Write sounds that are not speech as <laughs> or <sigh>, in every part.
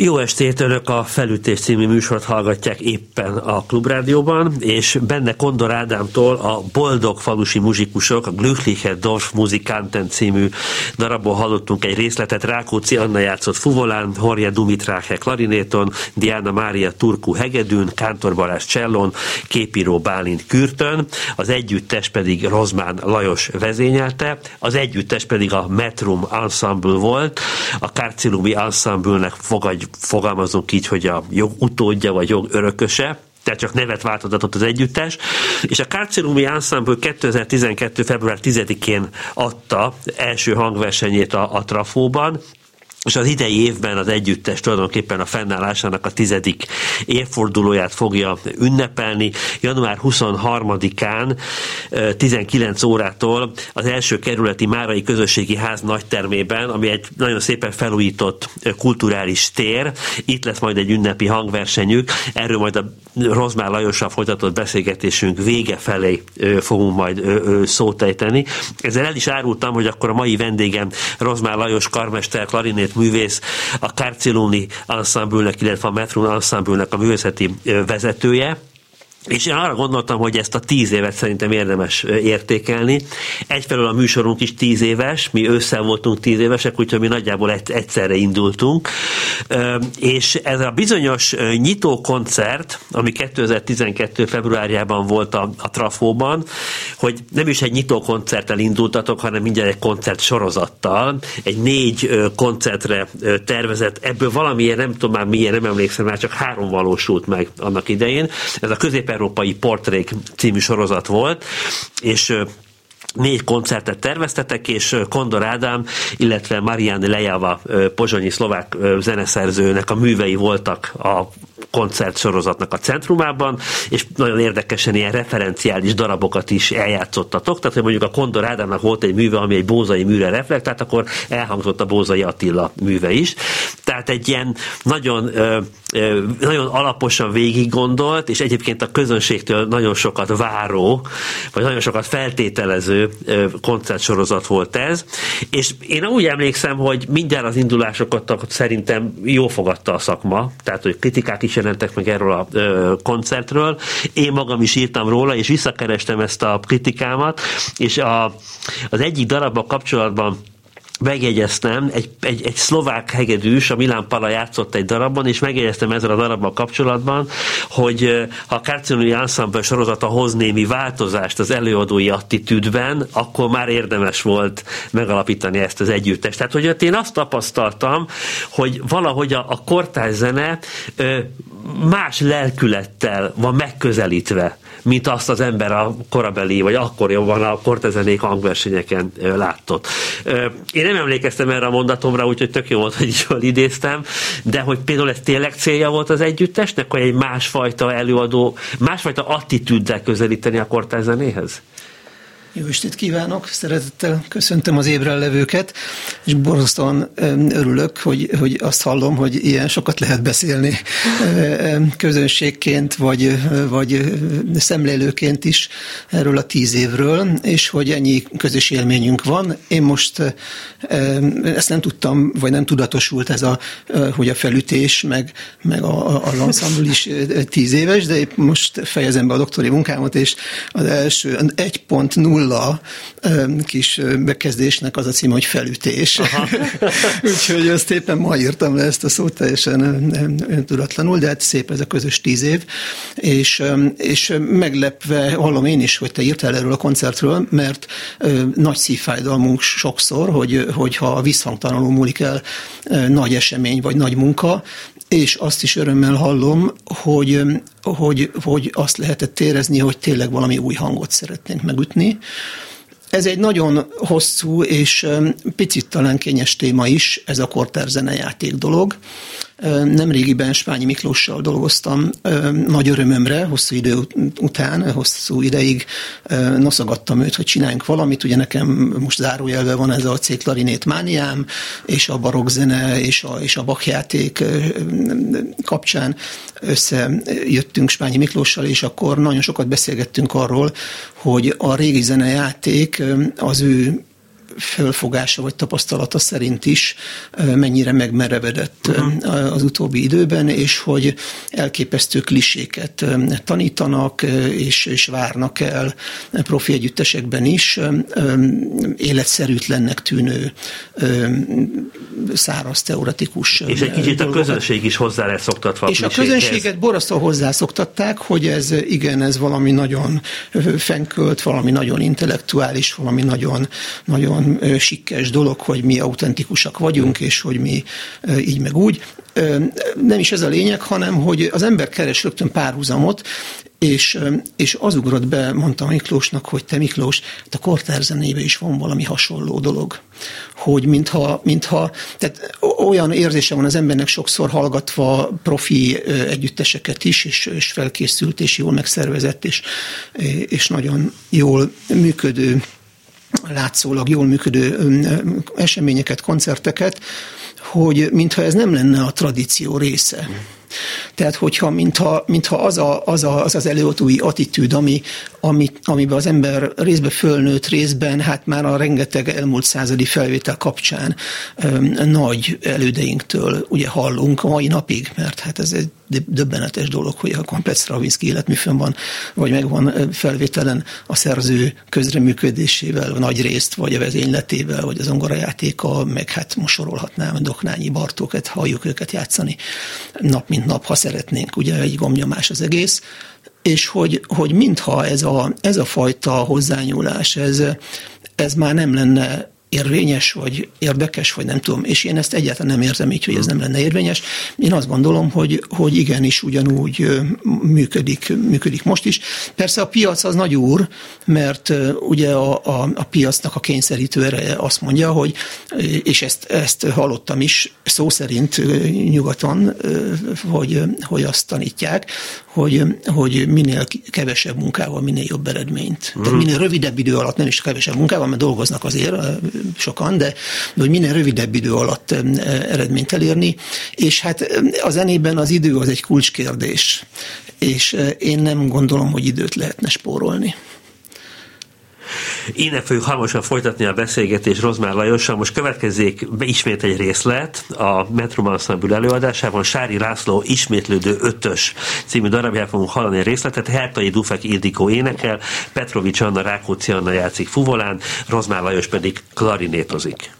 Jó estét, Önök a Felütés című műsort hallgatják éppen a Klubrádióban, és benne Kondor Ádámtól a Boldog falusi muzsikusok, a Glückliche Dorf Musikanten című darabból hallottunk egy részletet. Rákóczi Anna játszott fuvolán, Horja Dumitráke klarinéton, Diana Mária Turku hegedűn, Kántor Balázs csellon, képíró Bálint kürtön, az együttes pedig Rozmán Lajos vezényelte, az együttes pedig a Metrum Ensemble volt, a Kárcilumi Ensemble-nek fogadj fogalmazunk így, hogy a jog utódja vagy jog örököse, tehát csak nevet változatott az együttes, és a Carcerumi Ensemble 2012. február 10-én adta első hangversenyét a, a Trafóban, és az idei évben az együttes tulajdonképpen a fennállásának a tizedik évfordulóját fogja ünnepelni. Január 23-án 19 órától az első kerületi Márai Közösségi Ház nagytermében, ami egy nagyon szépen felújított kulturális tér. Itt lesz majd egy ünnepi hangversenyük. Erről majd a Rozmár Lajossal folytatott beszélgetésünk vége felé fogunk majd szót ejteni. Ezzel el is árultam, hogy akkor a mai vendégem Rozmár Lajos karmester, klarinét művész, a Kárcilóni ensemble illetve a Metron ensemble a művészeti vezetője és én arra gondoltam, hogy ezt a tíz évet szerintem érdemes értékelni. Egyfelől a műsorunk is tíz éves, mi ősszel voltunk tíz évesek, úgyhogy mi nagyjából egyszerre indultunk. És ez a bizonyos nyitó koncert, ami 2012. februárjában volt a, a Trafóban, hogy nem is egy nyitó koncerttel indultatok, hanem mindjárt egy koncert sorozattal, egy négy koncertre tervezett, ebből valamiért nem tudom már milyen, nem emlékszem, már csak három valósult meg annak idején. Ez a közép európai portrék című sorozat volt, és négy koncertet terveztetek, és Kondor Ádám, illetve Marianne Lejava, pozsonyi szlovák zeneszerzőnek a művei voltak a koncertsorozatnak a centrumában, és nagyon érdekesen ilyen referenciális darabokat is eljátszottatok, tehát hogy mondjuk a Kondor Ádámnak volt egy műve, ami egy bózai műre reflektált, akkor elhangzott a bózai Attila műve is. Tehát egy ilyen nagyon, nagyon alaposan végig gondolt, és egyébként a közönségtől nagyon sokat váró, vagy nagyon sokat feltételező koncertsorozat volt ez, és én úgy emlékszem, hogy mindjárt az indulásokat szerintem jó fogadta a szakma, tehát hogy kritikák is jelentek meg erről a koncertről. Én magam is írtam róla, és visszakerestem ezt a kritikámat, és a, az egyik darabban kapcsolatban megjegyeztem, egy, egy, egy szlovák hegedűs, a Milán Pala játszott egy darabban, és megjegyeztem ezzel a darabban kapcsolatban, hogy ha a Kárcinói Ensemble sorozata hoz némi változást az előadói attitűdben, akkor már érdemes volt megalapítani ezt az együttest. Tehát, hogy én azt tapasztaltam, hogy valahogy a, a kortárs zene más lelkülettel van megközelítve mint azt az ember a korabeli, vagy akkor jobban a kortezenék hangversenyeken látott. Én nem emlékeztem erre a mondatomra, úgyhogy tök jó volt, hogy jól idéztem, de hogy például ez tényleg célja volt az együttesnek, hogy egy másfajta előadó, másfajta attitűddel közelíteni a kortezenéhez? Jó estét kívánok, szeretettel köszöntöm az ébren levőket, és borzasztóan örülök, hogy, hogy azt hallom, hogy ilyen sokat lehet beszélni <laughs> közönségként, vagy, vagy szemlélőként is erről a tíz évről, és hogy ennyi közös élményünk van. Én most ezt nem tudtam, vagy nem tudatosult ez a, hogy a felütés, meg, meg a, a lanszambul is tíz éves, de most fejezem be a doktori munkámat, és az első 1.0 nulla kis bekezdésnek az a cím, hogy felütés. <laughs> Úgyhogy ezt éppen ma írtam le ezt a szót teljesen tudatlanul, de hát szép ez a közös tíz év, és, és meglepve hallom én is, hogy te írtál erről a koncertről, mert nagy szívfájdalmunk sokszor, hogy, hogyha a visszhangtalanul múlik el nagy esemény vagy nagy munka, és azt is örömmel hallom, hogy, hogy, hogy azt lehetett érezni, hogy tényleg valami új hangot szeretnénk megütni. Ez egy nagyon hosszú és picit talán kényes téma is, ez a korterzenejáték dolog. Nemrégiben Spányi Miklóssal dolgoztam, nagy örömömre, hosszú idő után, hosszú ideig noszogattam őt, hogy csináljunk valamit. Ugye nekem most zárójelve van ez a C klarinét mániám, és a barokkzene, és a, és a bakjáték kapcsán összejöttünk Spányi Miklóssal, és akkor nagyon sokat beszélgettünk arról, hogy a régi zenejáték az ő fölfogása vagy tapasztalata szerint is mennyire megmerevedett uh-huh. az utóbbi időben, és hogy elképesztő kliséket tanítanak, és, és várnak el profi együttesekben is életszerűtlennek tűnő száraz teoretikus. És egy kicsit dolgokat. a közönség is hozzá lesz szoktatva. És a közönséget borzasztó hozzászoktatták, hogy ez igen, ez valami nagyon fenkölt, valami nagyon intellektuális, valami nagyon, nagyon sikkes dolog, hogy mi autentikusak vagyunk, és hogy mi így meg úgy. Nem is ez a lényeg, hanem hogy az ember keres rögtön párhuzamot, és, és az ugrott be, mondta Miklósnak, hogy te Miklós, hát a kortár zenébe is van valami hasonló dolog. Hogy mintha, mintha tehát olyan érzése van az embernek sokszor hallgatva profi együtteseket is, és, és felkészült, és jól megszervezett, és, és nagyon jól működő látszólag jól működő eseményeket, koncerteket, hogy mintha ez nem lenne a tradíció része. Tehát, hogyha mintha, mintha az, a, az, a, az az előadói attitűd, ami, ami, amiben az ember részben fölnőtt, részben hát már a rengeteg elmúlt századi felvétel kapcsán öm, nagy elődeinktől ugye hallunk a mai napig, mert hát ez egy döbbenetes dolog, hogy a komplet Stravinsky életműfön van, vagy megvan felvételen a szerző közreműködésével, a nagy részt, vagy a vezényletével, vagy az ongorajátéka, meg hát most sorolhatnám Doknányi Bartóket, halljuk őket játszani nap mint nap, ha szeretnénk, ugye egy gomnyomás az egész, és hogy, hogy mintha ez a, ez a fajta hozzányúlás, ez, ez már nem lenne érvényes, vagy érdekes, vagy nem tudom, és én ezt egyáltalán nem érzem így, hogy ez nem lenne érvényes. Én azt gondolom, hogy, hogy igenis ugyanúgy működik, működik most is. Persze a piac az nagy úr, mert ugye a, a, a piacnak a kényszerítő ereje azt mondja, hogy, és ezt, ezt hallottam is szó szerint nyugaton, hogy, hogy azt tanítják, hogy, hogy minél kevesebb munkával, minél jobb eredményt. Mm. Tehát minél rövidebb idő alatt, nem is kevesebb munkával, mert dolgoznak azért sokan, de hogy minél rövidebb idő alatt eredményt elérni. És hát a zenében az idő az egy kulcskérdés, és én nem gondolom, hogy időt lehetne spórolni. Innen fogjuk hamarosan folytatni a beszélgetést Rozmár Lajossal. Most következzék ismét egy részlet a Metro Ensemble előadásában. Sári László ismétlődő ötös című darabjában fogunk hallani a részletet. Hertai Dufek Ildikó énekel, Petrovics Anna Rákóczi Anna játszik fuvolán, Rozmár Lajos pedig klarinétozik.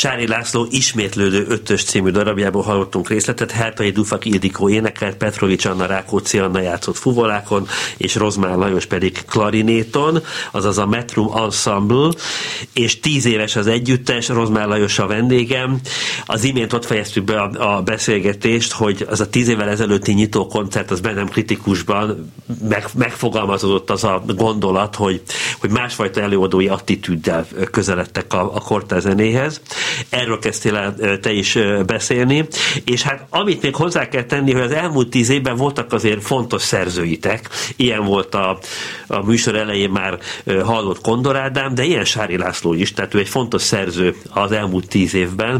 Sári László ismétlődő ötös című darabjából hallottunk részletet, Herpai Dufak Ildikó énekelt, Petrovics Anna Rákóczi Anna játszott fuvolákon, és Rozmár Lajos pedig klarinéton, azaz a Metrum Ensemble, és tíz éves az együttes, Rozmár Lajos a vendégem. Az imént ott fejeztük be a, a beszélgetést, hogy az a tíz évvel ezelőtti nyitó koncert, az bennem kritikusban meg, megfogalmazódott az a gondolat, hogy, hogy másfajta előadói attitűddel közeledtek a, a kortár zenéhez. Erről kezdtél el te is beszélni, és hát amit még hozzá kell tenni, hogy az elmúlt tíz évben voltak azért fontos szerzőitek, ilyen volt a, a műsor elején már hallott Kondor Ádám, de ilyen Sári László is, tehát ő egy fontos szerző az elmúlt tíz évben,